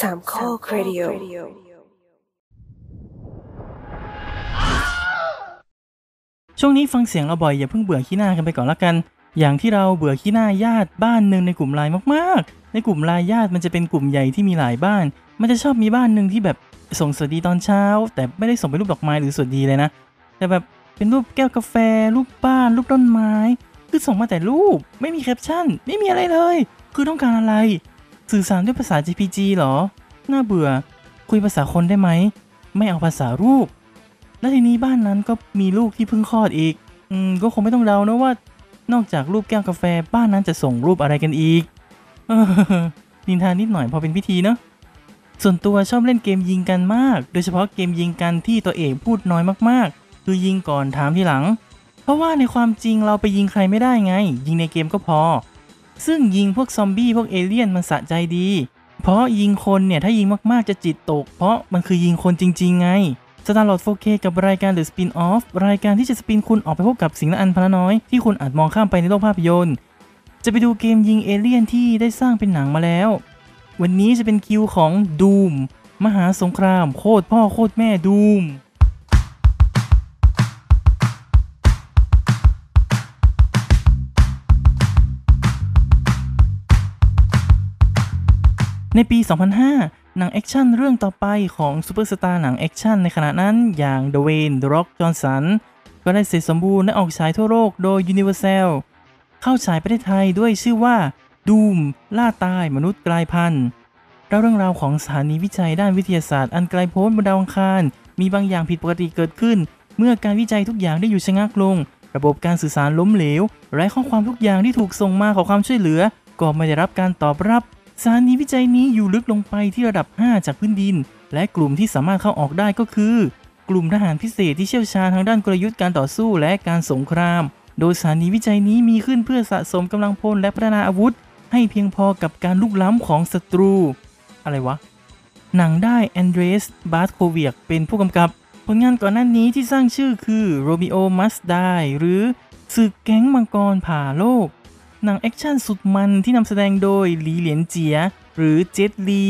สามข้อครดิโอช่วงนี้ฟังเสียงเราบ่อยอย่าเพิ่งเบื่อขี้หน้ากันไปก่อนละกัน อย่างที่เราเบื่อขี้หน้าญาติบ้านหนึ่งในกลุ่มไลน์มากๆ ในกลุ่มไลน์ญาติมันจะเป็นกลุ่มใหญ่ที่มีหลายบ้าน มันจะชอบมีบ้านหนึ่งที่แบบส่งสวัสดีตอนเช้า แต่ไม่ได้ส่งเป็นรูปดอกไม้หรือสวัสดีเลยนะ แต่แบบเป็นรูปแก้วกาแฟ รูปบ้าน รูปต้นไม้ คือส่งมาแต่รูป ไม่มีแคปชั่น ไม่มีอะไรเลย คือต้องการอะไร สื่อสารด้วยภาษา JPG เหรอ น่าเบื่อ คุยภาษาคนได้ไหม ไม่เอาภาษารูป และทีนี้บ้านนั้นก็มีลูกที่เพิ่งคลอดอีก อืม ก็คงไม่ต้องเดานะว่า นอกจากรูปแก้วกาแฟ บ้านนั้นจะส่งรูปอะไรกันอีกอนินทานิดหน่อยพอเป็นพิธีเนาะ ส่วนตัวชอบเล่นเกมยิงกันมาก โดยเฉพาะเกมยิงกันที่ตัวเอกพูดน้อยมากๆ คือยิงก่อนถามทีหลัง เพราะว่าในความจริงเราไปยิงใครไม่ได้ไง ยิงในเกมก็พอ ซึ่งยิงพวกซอมบี้พวกเอเลี่ยนมันสะใจดี เพราะยิงคนเนี่ย ถ้ายิงมากๆจะจิตตก เพราะมันคือยิงคนจริง ๆ ไงสตาร์ลอด 4K กับรายการ The Spin Off รายการที่จะสปินคุณออกไปพบกับสิ่งละอันพลน้อย ที่คุณอาจมองข้ามไปในโลกภาพยนตร์ จะไปดูเกมยิงเอเลี่ยนที่ได้สร้างเป็นหนังมาแล้ว วันนี้จะเป็นคิวของ Doom มหาสงคราม โคตรพ่อโคตรแม่ Doom ในปี 2005 หนังแอคชั่นเรื่องต่อไปของซูเปอร์สตาร์หนังแอคชั่นในขณะนั้นอย่างเด w เวนเดร็อกจอห์นสันก็ได้เสร็จสมบูรณ์และออกฉายทั่วโลกโดย Universal เข้าฉายประเทศไทยด้วยชื่อว่า Doom ล่าตายมนุษย์กลายพันธุ์เล่าเรื่องราวของสถานีวิจัยด้านวิทยาศาสตร์อันไกลโพ้นบนดาวอังคาร มีบางอย่างผิดปกติเกิดขึ้น เมื่อการวิจัยทุกอย่างได้หยุดชะงักลง ระบบการสื่อสารล้มเหลวและข้อความทุกอย่างที่ถูกส่งมาขอความช่วยเหลือ ก็ไม่ได้รับการตอบรับ สถานีวิจัยนี้อยู่ลึกลงไปที่ระดับ 5 จากพื้นดิน และกลุ่มที่สามารถเข้าออกได้ก็คือ กลุ่มทหารพิเศษที่เชี่ยวชาญทางด้านกลยุทธ์การต่อสู้และการสงคราม โดยสถานีวิจัยนี้มีขึ้นเพื่อสะสมกำลังพลและพัฒนาอาวุธ ให้เพียงพอกับการลุกล้ำของศัตรู อะไรวะ หนังได้ Andrzej Bartkowiak เป็นผู้กำกับ ผลงานก่อนหน้านี้ที่สร้างชื่อคือ Romeo Must Die หรือศึกแก๊งมังกรผ่าโลก หนังแอคชั่นสุดมันที่นำแสดงโดยหลีเหลียนเจีย หรือ Jet Li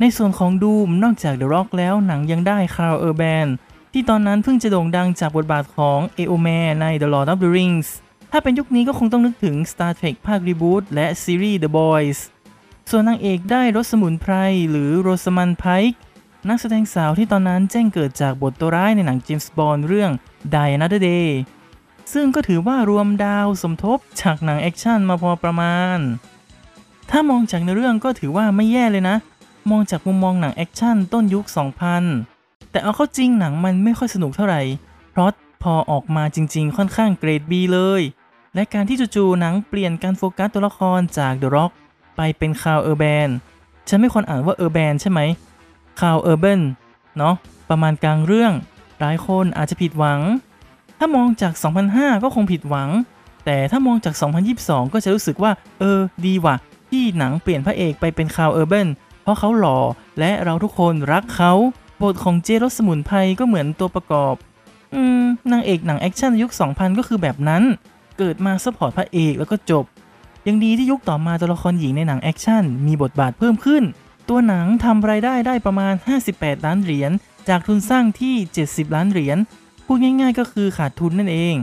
ในส่วนของดูมนอกจาก The Rock แล้วหนังยังได้ Karl Urban ที่ตอนนั้นเพิ่งจะโด่งดังจากบทบาทของ Éomer ใน The Lord of the Rings ถ้าเป็นยุคนี้ก็คงต้องนึกถึง Star Trek ภาค reboot และซีรีส์ The Boys ส่วนนางเอกได้รสสมุนไพรหรือ Rosamund Pike นักแสดงสาวที่ตอนนั้นแจ้งเกิดจากบทตัวร้ายในหนังเจมส์บอนด์เรื่อง Die Another Day ซึ่งก็ถือว่ารวมดาวสมทบจากหนังแอคชั่นมาพอประมาณ ถ้ามองจากในเรื่องก็ถือว่าไม่แย่เลยนะ มองจากมุมมองหนังแอคชั่นต้นยุค 2000 แต่เอาเข้าจริงหนังมันไม่ค่อยสนุกเท่าไหร่เพราะพอออกมาจริงๆ ค่อนข้างเกรด B เลย และการที่จู่ๆหนังเปลี่ยนการโฟกัสตัวละครจาก The Rock ไปเป็น Karl Urban ฉันไม่ควรอ่านว่าเออร์แบนใช่ไหมKarl Urban เนาะประมาณกลางเรื่องหลายคนอาจจะผิดหวัง ถ้ามองจาก 2005 ก็คงผิดหวัง แต่ถ้ามองจาก 2022 ก็จะรู้สึกว่า เออ ดีว่ะ ที่หนังเปลี่ยนพระเอกไปเป็น Karl Urban เพราะเขาหล่อ และเราทุกคนรักเขาบทของเจ๊รสสมุนไพรก็เหมือนตัวประกอบ อืม นางเอกหนังแอคชั่นยุค 2000 ก็คือแบบนั้น เกิดมา support พระเอกแล้วก็จบ ยังดีที่ยุคต่อมาตัวละครหญิงในหนังแอคชั่นมีบทบาทเพิ่มขึ้น ตัวหนังทำรายได้ได้ประมาณ 58 ล้านเหรียญ จากทุนสร้างที่ 70 ล้านเหรียญ พูดง่ายๆ ก็คือขาดทุนนั่นเอง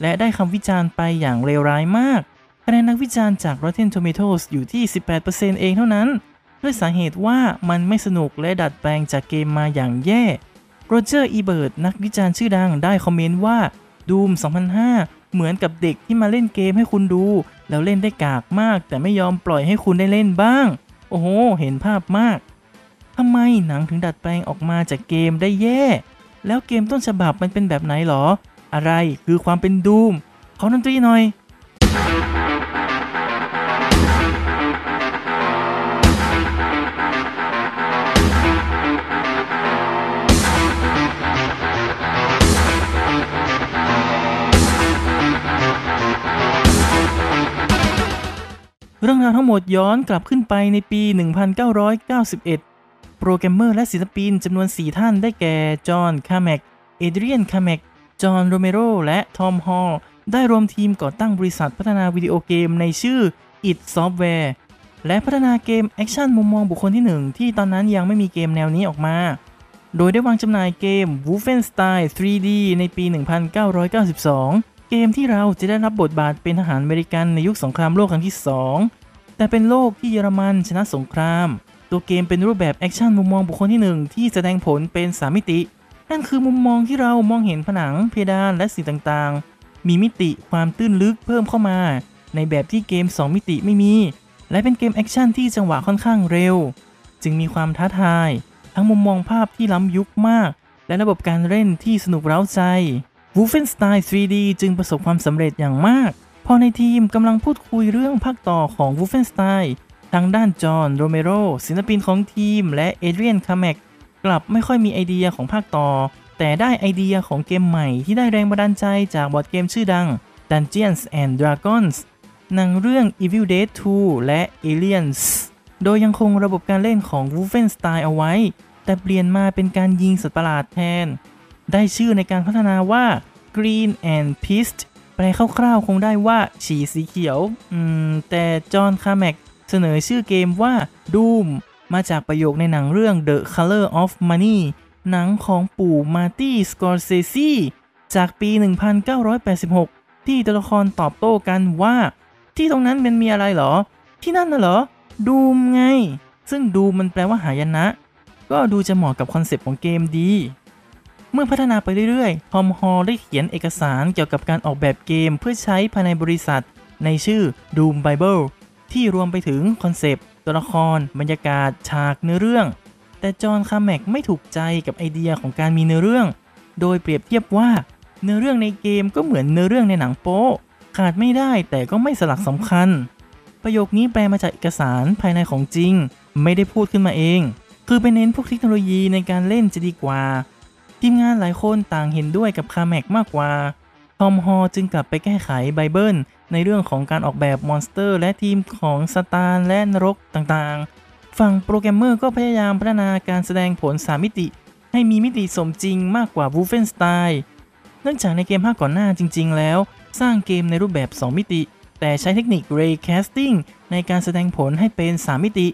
และได้คำวิจารณ์ไปอย่างเลวร้ายมากคะแนนนักวิจารณ์จาก Rotten Tomatoes อยู่ที่ 18%เองเท่านั้น ด้วยสาเหตุว่ามันไม่สนุกและดัดแปลงจากเกมมาอย่างแย่โรเจอร์อีเบิร์ตนักวิจารณ์ชื่อดังได้คอมเมนต์ว่า Doom 2005 เหมือนกับเด็กที่มาเล่นเกมให้คุณดู แล้วเล่นได้กากมาก แต่ไม่ยอมปล่อยให้คุณได้เล่นบ้าง โอ้โห เห็นภาพมากทำไมหนังถึงดัดแปลงออกมาจากเกมได้แย่ แล้วเกมต้นฉบับมันเป็นแบบไหนหรอ อะไรคือความเป็นดูมขอดนตรีหน่อยเรื่องราวทั้งหมดย้อนกลับขึ้นไปในปี 1991 โปรแกรมเมอร์และศิลปินจำนวน 4 ท่านได้แก่ John Carmack Adrian Carmack John Romero และ Tom Hall ได้รวมทีมก่อตั้งบริษัทพัฒนาวิดีโอเกมในชื่อ id Software และพัฒนาเกมแอคชั่นมุมมองบุคคลที่ 1 ที่ตอนนั้นยังไม่มีเกมแนวนี้ออกมา โดยได้วางจำหน่ายเกม Wolfenstein 3D ในปี 1992 เกมที่เราจะได้รับบทบาทเป็นทหารอเมริกันในยุคสงครามโลกครั้งที่ 2 แต่เป็นโลกที่เยอรมันชนะสงคราม ตัวเกมเป็นรูปแบบแอคชั่นมุมมองบุคคลที่ 1 ที่แสดงผลเป็นสามมิติ นั่นคือมุมมองที่เรามองเห็นผนังเพดานและสิ่งต่างๆ มีมิติความตื้นลึกเพิ่มเข้ามา ในแบบที่เกม 2 มิติไม่มี และเป็นเกมแอคชั่นที่จังหวะค่อนข้างเร็ว จึงมีความท้าทาย ทั้งมุมมองภาพที่ล้ำยุคมาก และระบบการเล่นที่สนุกเร้าใจ Wolfenstein 3D จึงประสบความสำเร็จอย่างมาก พอในทีมกำลังพูดคุยเรื่องภาคต่อของ Wolfenstein ทางด้านจอห์นโรเมโรศิลปินของทีม และเอเดรียนคาร์แมกกลับไม่ค่อยมีไอเดียของภาคต่อ แต่ได้ไอเดียของเกมใหม่ที่ได้แรงบันดาลใจจากบอร์ดเกมชื่อดัง Dungeons and Dragons หนังเรื่อง Evil Dead 2 และ Aliens โดยยังคงระบบการเล่นของ Wolfenstein เอาไว้ แต่เปลี่ยนมาเป็นการยิงสัตว์ประหลาดแทน ได้ชื่อในการพัฒนาว่า Green and Pist แปลคร่าวๆคงได้ว่าฉี่สีเขียว อืม แต่จอห์นคาแมก เสนอชื่อเกมว่า Doom มาจากประโยคในหนังเรื่อง The Color of Money หนังของปู่มาร์ตี้สกอร์เซซีจากปี 1986 ที่ตัวละครตอบโต้กันว่า ที่ตรงนั้นมันมีอะไรเหรอ ที่นั่นน่ะเหรอ ดูมไง ซึ่งดูมันแปลว่าหายนะ ก็ดูจะเหมาะกับคอนเซปต์ของเกมดี เมื่อพัฒนาไปเรื่อยๆ ทอมฮอลล์ได้เขียนเอกสารเกี่ยวกับการออกแบบเกมเพื่อใช้ภายในบริษัท ในชื่อ Doom Bible ที่รวมไปถึงคอนเซปต์ตัวละคร บรรยากาศ ฉากเนื้อเรื่อง แต่จอห์นคาร์แมกไม่ถูกใจกับไอเดียของการมีเนื้อเรื่อง โดยเปรียบเทียบว่าเนื้อเรื่องในเกมก็เหมือนเนื้อเรื่องในหนังโป๊ขาดไม่ได้แต่ก็ไม่สลักสำคัญ ประโยคนี้แปลมาจากเอกสารภายในของจริง ไม่ได้พูดขึ้นมาเอง คือไปเน้นพวกเทคโนโลยีในการเล่นจะดีกว่า ทีมงานหลายคนต่างเห็นด้วยกับคาร์แมกมากกว่า ทอมฮอลล์จึงกลับไปแก้ไขไบเบิลในเรื่องของการออกแบบ monster และธีมของสตาร์และนรกต่างๆ ฝั่งโปรแกรมเมอร์ก็พยายามพัฒนาการแสดงผล 3 มิติ ให้มีมิติสมจริงมากกว่า Wolfenstein เนื่องจากในเกมภาคก่อนหน้าจริง ๆ แล้ว สร้างเกมในรูปแบบ 2 มิติ แต่ใช้เทคนิค Ray Casting ในการแสดงผลให้เป็น 3 มิติ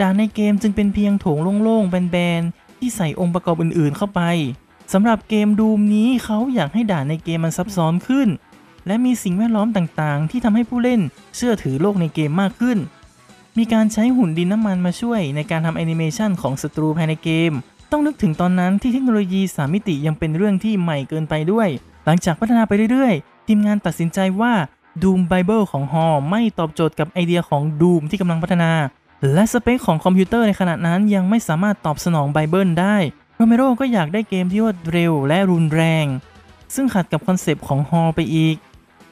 ด่านในเกมจึงเป็นเพียงโถงโล่งๆแบนๆที่ใส่องค์ประกอบอื่นๆ เข้าไป สำหรับเกมดูมนี้เขาอยากให้ด่านในเกมมันซับซ้อนขึ้น และมีสิ่งแวดล้อมต่างๆ ที่ทำให้ผู้เล่นเชื่อถือโลกในเกมมากขึ้น มีการใช้หุ่นดินน้ำมันมาช่วยในการทำแอนิเมชันของศัตรูภายในเกม ต้องนึกถึงตอนนั้นที่เทคโนโลยี3มิติยังเป็นเรื่องที่ใหม่เกินไปด้วย หลังจากพัฒนาไปเรื่อยๆ ทีมงานตัดสินใจว่า Doom Bible ของฮอลล์ไม่ตอบโจทย์กับไอเดียของ Doom ที่กำลังพัฒนา และสเปคของคอมพิวเตอร์ในขณะนั้นยังไม่สามารถตอบสนองไบเบิลได้ โรเมโรก็อยากได้เกมที่รวดเร็วและรุนแรง ซึ่งขัดกับคอนเซปต์ของฮอลล์ไปอีก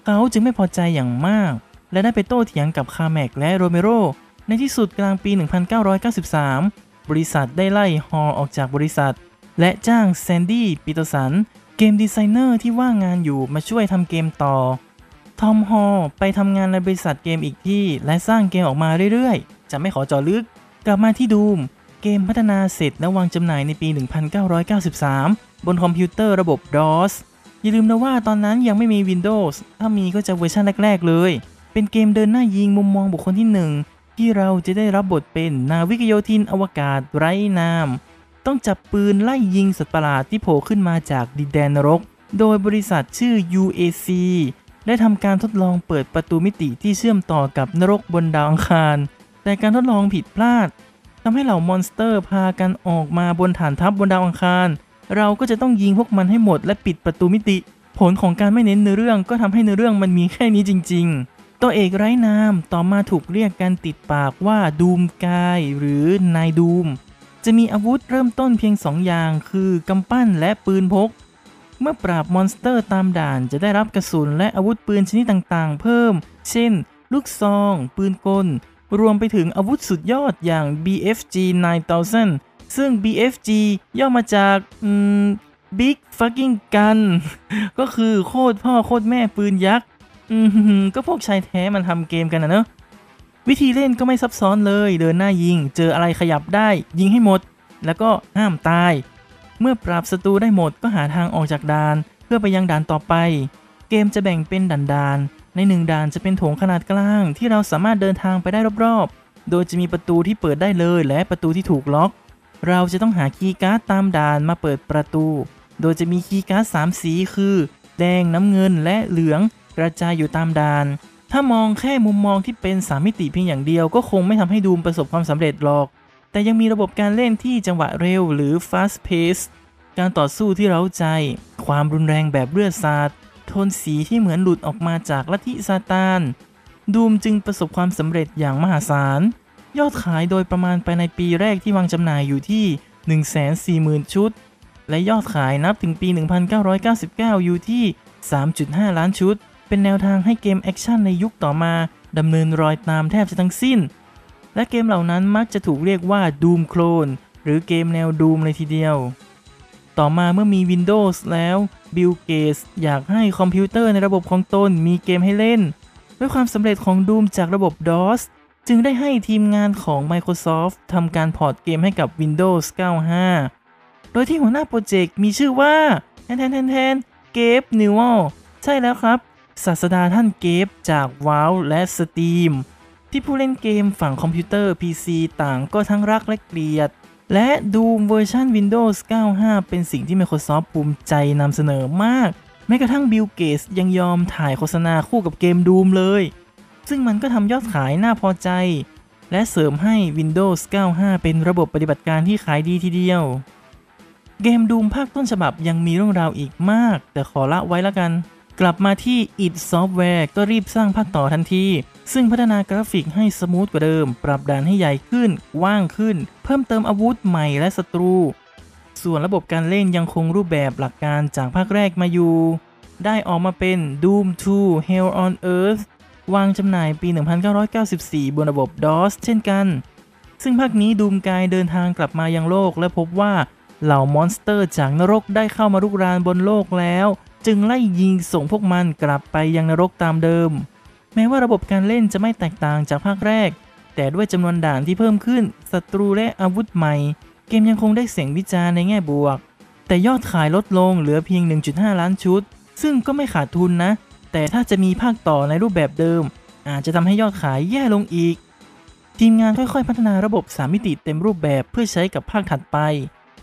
เขาจึงไม่พอใจอย่างมาก และได้ไปโต้เถียงกับคาร์แมกและโรเมโรในที่สุดกลางปี 1993 บริษัทได้ไล่ฮอลล์ออกจากบริษัท และจ้างแซนดี้ปีเตอร์สัน game designer ที่ว่างงานอยู่มาช่วยทำเกมต่อ ทอมฮอลล์ไปทำงานในบริษัทเกมอีกที่ และสร้างเกมออกมาเรื่อยๆ จะไม่ขอเจาะลึก กลับมาที่ Doom เกมพัฒนาเสร็จและวางจำหน่ายในปี 1993 บนคอมพิวเตอร์ระบบ DOS อย่าลืมนะว่าตอนนั้นยังไม่มี Windows ถ้ามีก็จะเวอร์ชันแรก ๆ เลย เป็นเกมเดินหน้ายิงมุมมองบุคคลที่หนึ่งที่เราจะได้รับบทเป็นนาวิกโยธินอวกาศไร้นาม ต้องจับปืนไล่ยิงสัตว์ประหลาดที่โผล่ขึ้นมาจากดินแดนนรก โดยบริษัทชื่อ UAC ได้ทำการทดลองเปิดประตูมิติที่เชื่อมต่อกับนรกบนดาวอังคาร แต่การทดลองผิดพลาด ทำให้เหล่า monster พากันออกมาบนฐานทัพบนดาวอังคาร เราก็จะต้องยิงพวกมันให้หมดและปิดประตูมิติ ผลของการไม่เน้นเนื้อเรื่องก็ทำให้เนื้อเรื่องมันมีแค่นี้จริง ๆ ตัวเอกไร้นามต่อมาถูกเรียกกันติดปากว่า Doom Guy หรือนายดูม จะมีอาวุธเริ่มต้นเพียง 2 อย่าง คือกำปั้นและปืนพก เมื่อปราบมอนสเตอร์ตามด่านจะได้รับกระสุนและอาวุธปืนชนิดต่างๆ เพิ่ม เช่น ลูกซอง ปืนกล รวมไปถึงอาวุธสุดยอดอย่าง BFG 9000 ซึ่ง BFG ย่อมาจากอืม Big Fucking Gun ก็คือโคตรพ่อโคตรแม่ปืนยักษ์ก็พวกชายแท้มันทำเกมกันนะเนอะวิธีเล่นก็ไม่ซับซ้อนเลยเดินหน้ายิง เจออะไรขยับได้ ยิงให้หมด แล้วก็ห้ามตาย เมื่อปราบศัตรูได้หมดก็หาทางออกจากด่าน เพื่อไปยังด่านต่อไป เกมจะแบ่งเป็นด่านๆ ในหนึ่งด่านจะเป็นโถงขนาดกลาง ที่เราสามารถเดินทางไปได้รอบๆ โดยจะมีประตูที่เปิดได้เลยและประตูที่ถูกล็อก เราจะต้องหาคีย์การ์ดตามด่านมาเปิดประตู โดยจะมีคีย์การ์ดสามสีคือ แดงน้ำเงินและเหลือง กระจายอยู่ตามด่าน ถ้ามองแค่มุมมองที่เป็นสามมิติเพียงอย่างเดียวก็คงไม่ทำให้ดูมประสบความสำเร็จหรอก แต่ยังมีระบบการเล่นที่จังหวะเร็วหรือ fast pace การต่อสู้ที่เร้าใจ ความรุนแรงแบบเลือดสาด โทนสีที่เหมือนหลุดออกมาจากลัทธิซาตาน ดูมจึงประสบความสำเร็จอย่างมหาศาล ยอดขายโดยประมาณไปในปีแรกที่วางจำหน่ายอยู่ที่ 140,000 ชุด และยอดขายนับถึงปี 1999 อยู่ที่ 3.5 ล้านชุด เป็นแนวทางให้เกมแอคชั่นในยุคต่อมาดำเนินรอยตามแทบจะทั้งสิ้น และเกมเหล่านั้นมักจะถูกเรียกว่า Doom Clone หรือเกมแนว Doom เลยทีเดียว ต่อมาเมื่อมี Windows แล้ว บิลเกตอยากให้คอมพิวเตอร์ในระบบของตนมีเกมให้เล่น ด้วยความสำเร็จของ Doom จากระบบ DOS จึงได้ให้ทีมงานของ Microsoft ทำการ port เกมให้กับ Windows 95 โดยที่หัวหน้าโปรเจกต์มีชื่อว่าแทนแทนแทนแทนเกฟนิวอลใช่แล้วครับ ศาสดาท่านเกฟจาก Valve และ Steam ที่ผู้เล่นเกมฝั่งคอมพิวเตอร์ PC ต่างก็ทั้งรักและเกลียด และ Doom เวอร์ชัน Windows 95 เป็นสิ่งที่ Microsoft ภูมิใจนำเสนอมาก แม้กระทั่งบิลเกตยังยอมถ่ายโฆษณาคู่กับเกม Doom เลย ซึ่งมันก็ทำยอดขายน่าพอใจ และเสริมให้ Windows 95 เป็นระบบปฏิบัติการที่ขายดีทีเดียว เกม Doom ภาคต้นฉบับยังมีเรื่องราวอีกมาก แต่ขอละไว้ละกัน กลับมาที่ id Software ก็รีบสร้างภาคต่อทันที ซึ่งพัฒนากราฟิกให้ smooth กว่าเดิม ปรับด่านให้ใหญ่ขึ้นกว้างขึ้น เพิ่มเติมอาวุธใหม่และศัตรู ส่วนระบบการเล่นยังคงรูปแบบหลักการจากภาคแรกมาอยู่ ได้ออกมาเป็น Doom 2 Hell on Earth วางจำหน่ายปี 1994 บนระบบ DOS เช่นกัน ซึ่งภาคนี้ Doom Guy เดินทางกลับมายังโลก และพบว่าเหล่า monster จากนรกได้เข้ามารุกรานบนโลกแล้ว จึงไล่ยิงส่งพวกมันกลับไปยังนรกตามเดิม แม้ว่าระบบการเล่นจะไม่แตกต่างจากภาคแรก แต่ด้วยจำนวนด่านที่เพิ่มขึ้นศัตรูและอาวุธใหม่ เกมยังคงได้เสียงวิจารณ์ในแง่บวก แต่ยอดขายลดลงเหลือเพียง 1.5 ล้านชุด ซึ่งก็ไม่ขาดทุนนะ แต่ถ้าจะมีภาคต่อในรูปแบบเดิม อาจจะทำให้ยอดขายแย่ลงอีก ทีมงานค่อยๆ พัฒนาระบบ3มิติเต็มรูปแบบเพื่อใช้กับภาคถัดไป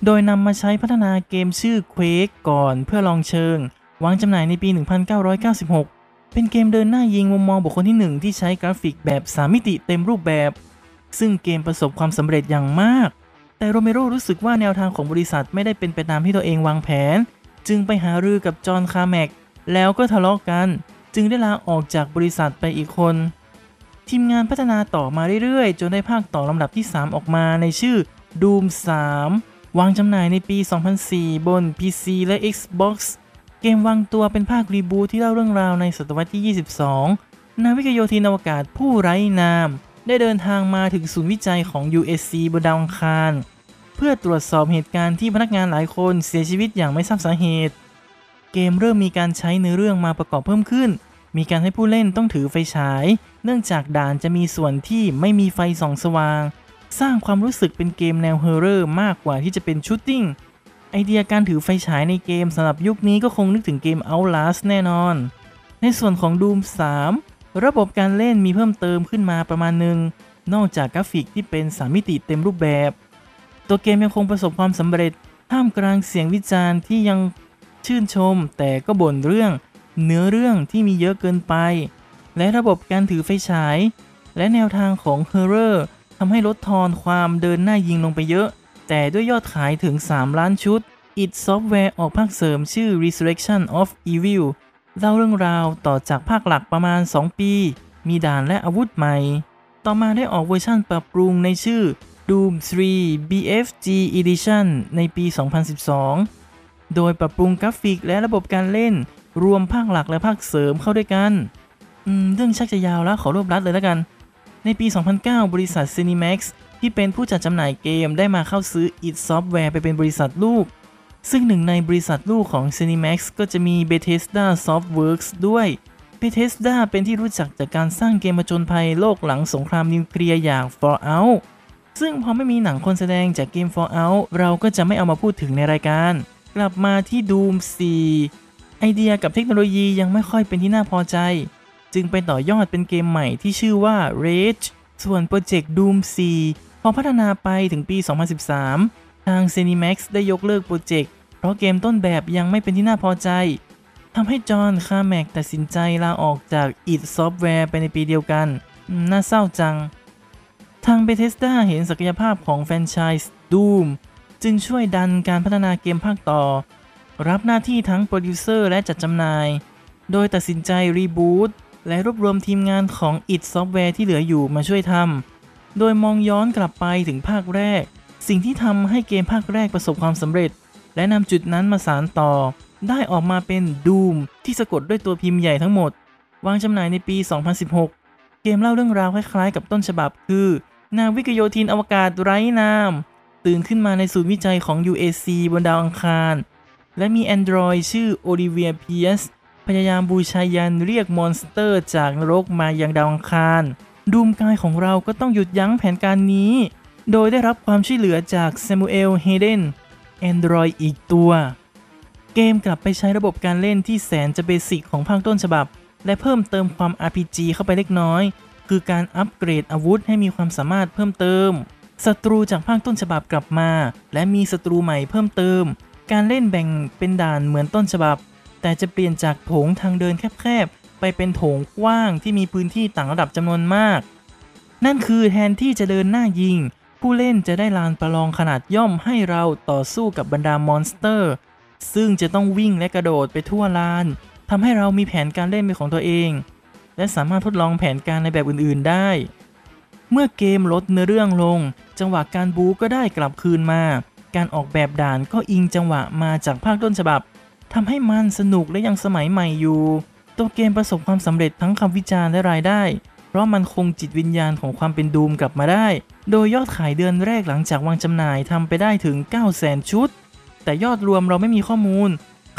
โดยนำมาใช้พัฒนาเกมชื่อ Quake ก่อนเพื่อลองเชิง วางจำหน่ายในปี 1996 เป็นเกมเดินหน้ายิงมุมมองบุคคลที่ 1 ที่ใช้กราฟิกแบบ 3 มิติเต็มรูปแบบ ซึ่งเกมประสบความสำเร็จอย่างมาก แต่โรเมโรรู้สึกว่าแนวทางของบริษัทไม่ได้เป็นไปตามที่ตัวเองวางแผน จึงไปหารือกับจอห์นคาร์แมกแล้วก็ทะเลาะกัน จึงได้ลาออกจากบริษัทไปอีกคน ทีมงานพัฒนาต่อมาเรื่อยๆ จนได้ภาคต่อลำดับที่ 3 ออกมาในชื่อ Doom 3 วางจำหน่ายในปี 2004 บน PC และ Xbox เกมวางตัวเป็นภาค reboot ที่เล่าเรื่องราวในศตวรรษที่ 22 นาวิกโยธินอวกาศผู้ไร้นาม ได้เดินทางมาถึงศูนย์วิจัยของ UAC บนดาวอังคาร เพื่อตรวจสอบเหตุการณ์ที่พนักงานหลายคนเสียชีวิตอย่างไม่ทราบสาเหตุ เกมเริ่มมีการใช้เนื้อเรื่องมาประกอบเพิ่มขึ้น มีการให้ผู้เล่นต้องถือไฟฉาย เนื่องจากด่านจะมีส่วนที่ไม่มีไฟส่องสว่าง สร้างความรู้สึกเป็นเกมแนว horror มากกว่าที่จะเป็น shooting ไอเดียการถือไฟฉายในเกมสำหรับยุคนี้ก็คงนึกถึงเกม Outlast แน่นอน ในส่วนของ Doom 3 ระบบการเล่นมีเพิ่มเติมขึ้นมาประมาณหนึ่ง นอกจากกราฟิกที่เป็น3มิติเต็มรูปแบบ ตัวเกมยังคงประสบความสำเร็จท่ามกลางเสียงวิจารณ์ที่ยังชื่นชม แต่ก็บ่นเรื่อง เนื้อเรื่องที่มีเยอะเกินไป และระบบการถือไฟฉาย และแนวทางของ horror ทำให้ลดทอนความเดินหน้ายิงลงไปเยอะ แต่ด้วยยอดขายถึง 3 ล้านชุด id Software ออกภาคเสริมชื่อ Resurrection of Evil เล่าเรื่องราวต่อจากภาคหลักประมาณ 2 ปี มีด่านและอาวุธใหม่ ต่อมาได้ออกเวอร์ชั่นปรับปรุงในชื่อ Doom 3 BFG Edition ในปี 2012 โดยปรับปรุงกราฟิกและระบบการเล่น รวมภาคหลักและภาคเสริมเข้าด้วยกัน อืม เรื่องชักจะยาวแล้วขอรวบรัดเลยแล้วกัน ในปี 2009 บริษัท Cinemax ที่เป็นผู้จัดจำหน่ายเกมได้มาเข้าซื้อ id Software ไปเป็นบริษัทลูก ซึ่งหนึ่งในบริษัทลูกของ Cinemax ก็จะมี Bethesda Softworks ด้วย Bethesda เป็นที่รู้จักจากการสร้างเกมผจญภัยโลกหลังสงครามนิวเคลียร์อย่าง Fallout ซึ่งพอไม่มีหนังคนแสดงจากเกม Fallout เราก็จะไม่เอามาพูดถึงในรายการ กลับมาที่ Doom 4 ไอเดียกับเทคโนโลยียังไม่ค่อยเป็นที่น่าพอใจ จึงไปต่อยอดเป็นเกมใหม่ที่ชื่อว่า Rage ส่วนโปรเจกต์ Doom 4 พอพัฒนาไปถึงปี 2013 ทาง Cinemax ได้ยกเลิกโปรเจกต์ เพราะเกมต้นแบบยังไม่เป็นที่น่าพอใจ ทำให้จอห์น คาแมกตัดสินใจลาออกจาก id Software ไปในปีเดียวกัน น่าเศร้าจัง ทาง Bethesda เห็นศักยภาพของแฟรนไชส์ Doom จึงช่วยดันการพัฒนาเกมภาคต่อ รับหน้าที่ทั้งโปรดิวเซอร์และจัดจำหน่าย โดยตัดสินใจรีบูตและรวบรวมทีมงานของ id Software ที่เหลืออยู่มาช่วยทำ โดยมองย้อนกลับไปถึงภาคแรก สิ่งที่ทำให้เกมภาคแรกประสบความสำเร็จ และนำจุดนั้นมาสานต่อ ได้ออกมาเป็น Doom ที่สะกดด้วยตัวพิมพ์ใหญ่ทั้งหมด วางจำหน่ายในปี 2016 เกมเล่าเรื่องราวคล้ายๆ กับต้นฉบับคือ นาวิกโยธินอวกาศไร้นาม ตื่นขึ้นมาในศูนย์วิจัยของ UAC บนดาวอังคาร และมี android ชื่อ Olivia Pierce พยายามบูชายัญเรียก monster จากนรกมายังดาวอังคาร Doomguy ของเราก็ต้องหยุดยั้งแผนการนี้ โดยได้รับความช่วยเหลือจาก Samuel Hayden android อีกตัว เกมกลับไปใช้ระบบการเล่นที่แสนจะ basic ของภาคต้นฉบับ และเพิ่มเติมความ RPG เข้าไปเล็กน้อย คือการอัปเกรดอาวุธให้มีความสามารถเพิ่มเติมศัตรูจากภาคต้นฉบับกลับมา และมีศัตรูใหม่เพิ่มเติม การเล่นแบ่งเป็นด่านเหมือนต้นฉบับ แต่จะเปลี่ยนจากโถงทางเดินแคบๆ ไปเป็นโถงกว้างที่มีพื้นที่ต่างระดับจำนวนมาก นั่นคือแทนที่จะเดินหน้ายิง ผู้เล่นจะได้ลานประลองขนาดย่อมให้เราต่อสู้กับบรรดา monster ซึ่งจะต้องวิ่งและกระโดดไปทั่วลานทำให้เรามีแผนการเล่นเป็นของตัวเอง และสามารถทดลองแผนการในแบบอื่นๆได้ เมื่อเกมลดเนื้อเรื่องลง จังหวะการบูก็ได้กลับคืนมา การออกแบบด่านก็อิงจังหวะมาจากภาคต้นฉบับทำให้มันสนุกและยังสมัยใหม่อยู่ ตัวเกมประสบความสำเร็จทั้งคำวิจารณ์และรายได้ เพราะมันคงจิตวิญญาณของความเป็นดูมกลับมาได้ โดยยอดขายเดือนแรกหลังจากวางจำหน่ายทำไปได้ถึง 9 0 0 0 0 0 ชุด แต่ยอดรวมเราไม่มีข้อมูล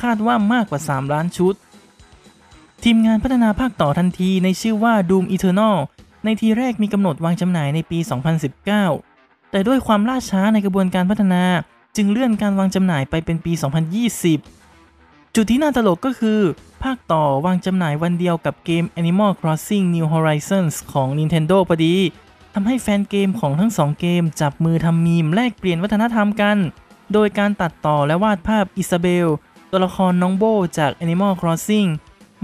คาดว่ามากกว่า 3 ล้านชุด ทีมงานพัฒนาภาคต่อทันทีในชื่อว่า Doom Eternal ในทีแรกมีกำหนดวางจำหน่ายในปี 2019 แต่ด้วยความล่าช้าในกระบวนการพัฒนา จึงเลื่อนการวางจำหน่ายไปเป็นปี 2020 จุดที่น่าตลกก็คือ ภาคต่อวางจำหน่ายวันเดียวกับเกม Animal Crossing New Horizons ของ Nintendo พอดีทำให้แฟนเกมของทั้งสองเกมจับมือทำมีมแลกเปลี่ยนวัฒนธรรมกัน โดยการตัดต่อและวาดภาพ Isabelle ตัวละครน้องโบจาก Animal Crossing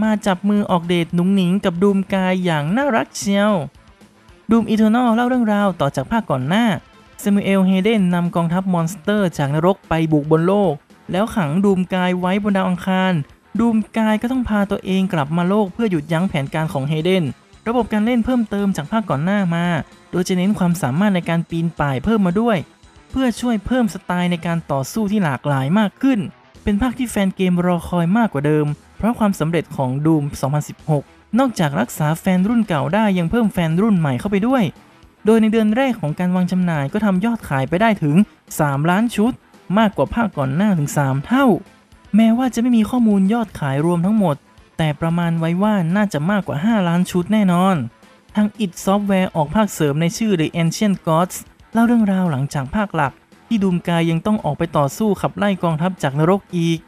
มาจับมือออกเดทหนุ่งหนิงกับ Doomguy อย่างน่ารักเชียว Doom Eternal เล่าเรื่องราวต่อจากภาคก่อนหน้า Samuel Hayden นำกองทัพ monster จากนรกไปบุกบนโลก แล้วขัง Doomguy ไว้บนดาวอังคาร Doomguy ก็ต้องพาตัวเองกลับมาโลกเพื่อหยุดยั้งแผนการของ Hayden ระบบการเล่นเพิ่มเติมจากภาคก่อนหน้ามา โดยจะเน้นความสามารถในการปีนป่ายเพิ่มมาด้วย เพื่อช่วยเพิ่มสไตล์ในการต่อสู้ที่หลากหลายมากขึ้น เป็นภาคที่แฟนเกมรอคอยมากกว่าเดิม เพราะความสำเร็จของ Doom 2016 นอกจากรักษาแฟนรุ่นเก่าได้ยังเพิ่มแฟนรุ่นใหม่เข้าไปด้วย โดยในเดือนแรกของการวางจำหน่ายก็ทำยอดขายไปได้ถึง 3 ล้านชุด มากกว่าภาคก่อนหน้าถึง 3 เท่า แม้ว่าจะไม่มีข้อมูลยอดขายรวมทั้งหมด แต่ประมาณไว้ว่าน่าจะมากกว่า 5 ล้านชุดแน่นอน ทาง id Software ออกภาคเสริมในชื่อ The Ancient Gods เล่าเรื่องราวหลังจากภาคหลัก ที่ดูมกายยังต้องออกไปต่อสู้ขับไล่กองทัพจากนรกอีก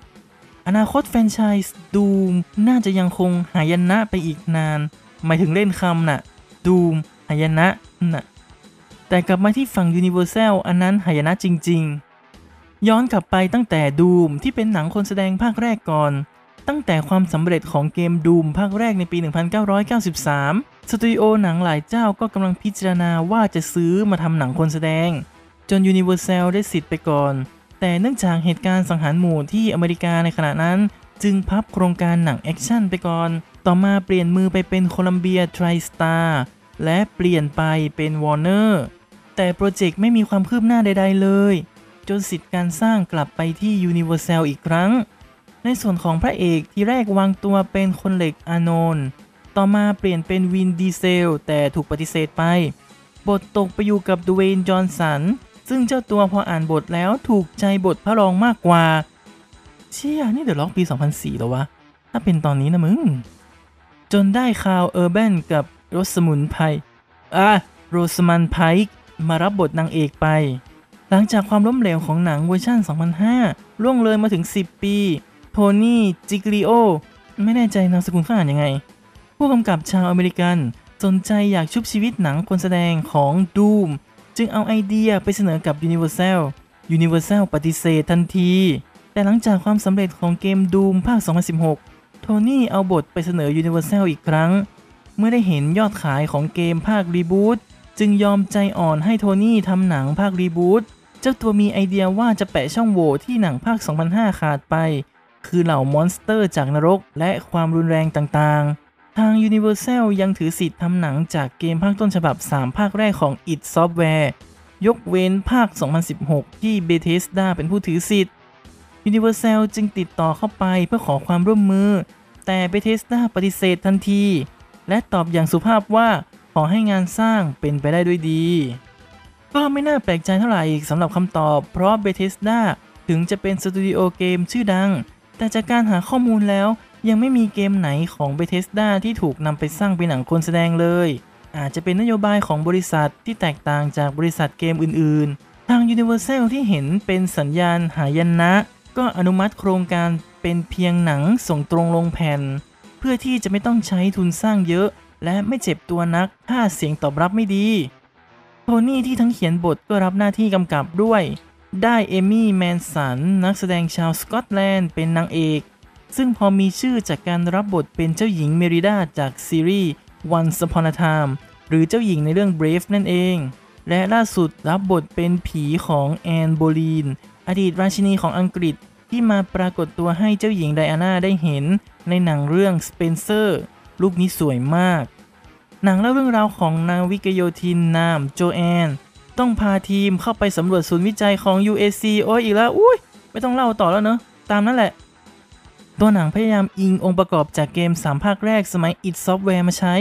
อนาคตแฟรนไชส์ดูมน่าจะยังคงหายนะไปอีกนาน หมายถึงเล่นคำน่ะดูมหายนะน่ะแต่กลับมาที่ฝั่ง Universal อันนั้นหายนะจริง ๆ ย้อนกลับไปตั้งแต่ดูมที่เป็นหนังคนแสดงภาคแรกก่อน ตั้งแต่ความสำเร็จของเกม Doom ภาคแรกในปี 1993 สตูดิโอหนังหลายเจ้าก็กำลังพิจารณาว่าจะซื้อมาทำหนังคนแสดง จน Universal ได้สิทธิ์ไปก่อน แต่เนื่องจากเหตุการณ์สังหารหมู่ที่อเมริกาในขณะนั้น จึงพับโครงการหนังแอคชั่นไปก่อน ต่อมาเปลี่ยนมือไปเป็น Columbia TriStar และเปลี่ยนไปเป็นวอร์เนอร์แต่โปรเจกต์ไม่มีความคืบหน้าใด ๆ เลย จนสิทธิ์การสร้างกลับไปที่ Universal อีกครั้ง ในส่วนของพระเอกที่แรกวางตัวเป็นคนเหล็กอานนท์ต่อมาเปลี่ยนเป็นวินดีเซล แต่ถูกปฏิเสธไป บทตกไปอยู่กับดูเวนจอห์นสัน ซึ่งเจ้าตัวพออ่านบทแล้วถูกใจบทพระรองมากกว่า เชี่ย นี่เดอะล็อกปี 2004แล้ววะ ถ้าเป็นตอนนี้นะมึง จนได้ข่าวเออร์แบนกับโรสมุนไพRosamund Pike มารับบทนางเอกไป หลังจากความล้มเหลวของหนังเวอร์ชัน2005 ล่วงเลยมาถึง 10 ปี โทนี่ จิกริโอ ไม่แน่ใจนามสกุลเขาอ่านยังไง ผู้กำกับชาวอเมริกัน สนใจอยากชุบชีวิตหนังคนแสดงของ Doom จึงเอาไอเดียไปเสนอกับ Universal Universal ปฏิเสธทันที แต่หลังจากความสำเร็จของเกม Doom ภาค 2016 โทนี่เอาบทไปเสนอ Universal อีกครั้ง เมื่อได้เห็นยอดขายของเกมภาครีบูตจึงยอมใจอ่อนให้โทนี่ทำหนังภาครีบูต เจ้าตัวมีไอเดียว่าจะแปะช่องโหว่ที่หนังภาค 2005 ขาดไป คือเหล่ามอนสเตอร์จากนรกและความรุนแรงต่างๆ ทาง Universal ยังถือสิทธิ์ทำหนังจากเกมภาคต้นฉบับ 3 ภาคแรกของ id Software ยกเว้นภาค 2016 ที่ Bethesda เป็นผู้ถือสิทธิ์ Universal จึงติดต่อเข้าไปเพื่อขอความร่วมมือ แต่ Bethesda ปฏิเสธทันที และตอบอย่างสุภาพว่าขอให้งานสร้างเป็นไปได้ด้วยดี ก็ไม่น่าแปลกใจเท่าไหร่สำหรับคำตอบ เพราะ Bethesda ถึงจะเป็นสตูดิโอเกมชื่อดัง แต่จากการหาข้อมูลแล้ว ยังไม่มีเกมไหนของ Bethesda ที่ถูกนำไปสร้างเป็นหนังคนแสดงเลย อาจจะเป็นนโยบายของบริษัทที่แตกต่างจากบริษัทเกมอื่นๆ ทาง Universal ที่เห็นเป็นสัญญาณหายันนะ ก็อนุมัติโครงการเป็นเพียงหนังส่งตรงลงแผ่น เพื่อที่จะไม่ต้องใช้ทุนสร้างเยอะ และไม่เจ็บตัวนักถ้าเสียงตอบรับไม่ดี โทนี่ที่ทั้งเขียนบทก็รับหน้าที่กำกับด้วย ได้เอมี่แมนสันนักแสดงชาวสกอตแลนด์เป็นนางเอก ซึ่งพอมีชื่อจากการรับบทเป็นเจ้าหญิงเมริดาจากซีรีส์ Once Upon a Time หรือเจ้าหญิงในเรื่อง Brave นั่นเอง และล่าสุดรับบทเป็นผีของแอนโบลีน อดีตราชินีของอังกฤษที่มาปรากฏตัวให้เจ้าหญิงไดอาน่าได้เห็นในหนังเรื่อง Spencer ลูกนี้สวยมาก หนังเล่าเรื่องราวของนางวิกโยธินนามโจแอน ต้องพาทีมเข้าไปสำรวจศูนย์วิจัยของ UAC โอ้ยอีกแล้ว อุ้ยไม่ต้องเล่าต่อแล้วเนอะ ตามนั่นแหละ ตัวหนังพยายามอิงองค์ประกอบจากเกม 3 ภาคแรกสมัย id Software มาใช้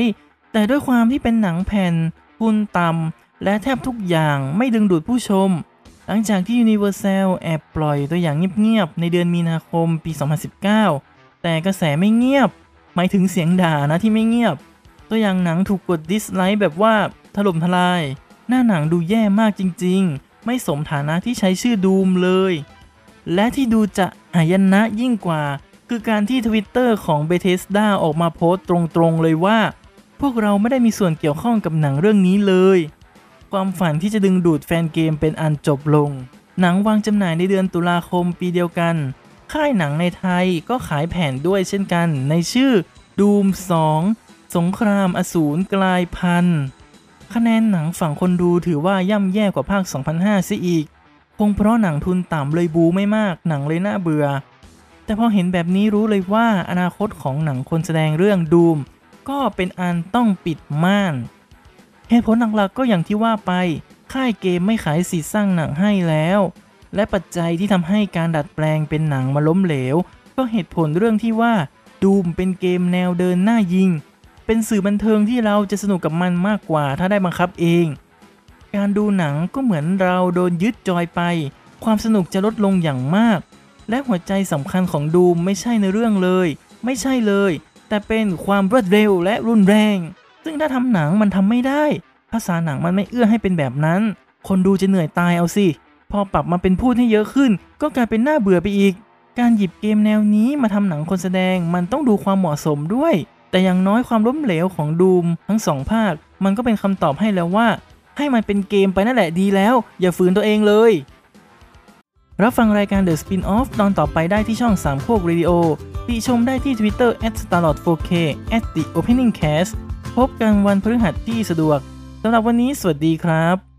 แต่ด้วยความที่เป็นหนังแผ่นทุนต่ำและแทบทุกอย่างไม่ดึงดูดผู้ชม หลังจากที่ Universal แอบปล่อยตัวอย่างเงียบๆในเดือนมีนาคมปี 2019 แต่กระแสไม่เงียบ หมายถึงเสียงด่านะที่ไม่เงียบ ตัวอย่างหนังถูกกด dislike แบบว่าถล่มทลาย หน้าหนังดูแย่มากจริง ๆ ไม่สมฐานะที่ใช้ชื่อ Doom เลย และที่ดูจะหายนะยิ่งกว่า คือการที่ทวิตเตอร์ของ Bethesda ออกมาโพสต์ตรงๆเลยว่า พวกเราไม่ได้มีส่วนเกี่ยวข้องกับหนังเรื่องนี้เลย ความฝันที่จะดึงดูดแฟนเกมเป็นอันจบลง หนังวางจำหน่ายในเดือนตุลาคมปีเดียวกัน ค่ายหนังในไทยก็ขายแผ่นด้วยเช่นกัน ในชื่อ Doom 2 สงครามอสูรกลายพันธุ์คะแนนหนังฝั่งคนดูถือว่าย่ำแย่กว่าภาค 2005ซิอีก คงเพราะหนังทุนต่ำเลยบูไม่มากหนังเลยน่าเบื่อ แต่พอเห็นแบบนี้รู้เลยว่าอนาคตของหนังคนแสดงเรื่องดูมก็เป็นอันต้องปิดม่านเหตุผลหลักๆก็อย่างที่ว่าไป ค่ายเกมไม่ขายสิทธิ์สร้างหนังให้แล้ว และปัจจัยที่ทำให้การดัดแปลงเป็นหนังมาล้มเหลว ก็เหตุผลเรื่องที่ว่าดูมเป็นเกมแนวเดินหน้ายิง เป็นสื่อบันเทิงที่เราจะสนุกกับมันมากกว่าถ้าได้บังคับเอง การดูหนังก็เหมือนเราโดนยึดจอยไป ความสนุกจะลดลงอย่างมาก และหัวใจสำคัญของดูไม่ใช่ในเรื่องเลย ไม่ใช่เลย แต่เป็นความรวดเร็วและรุนแรง ซึ่งถ้าทำหนังมันทำไม่ได้ ภาษาหนังมันไม่เอื้อให้เป็นแบบนั้น คนดูจะเหนื่อยตายเอาสิพอปรับมาเป็นพูดให้เยอะขึ้น ก็กลายเป็นน่าเบื่อไปอีก การหยิบเกมแนวนี้มาทำหนังคนแสดงมันต้องดูความเหมาะสมด้วย แต่อย่างน้อยความล้มเหลวของดูมทั้งสองภาค มันก็เป็นคำตอบให้แล้วว่า ให้มันเป็นเกมไปนั่นแหละดีแล้ว อย่าฝืนตัวเองเลย รับฟังรายการ The Spin-off ตอนต่อไปได้ที่ช่อง 3 โคกเรดิโอติชมได้ที่ Twitter @starlord4k @the opening cast พบกันวันพฤหัสที่สะดวกสำหรับวันนี้สวัสดีครับ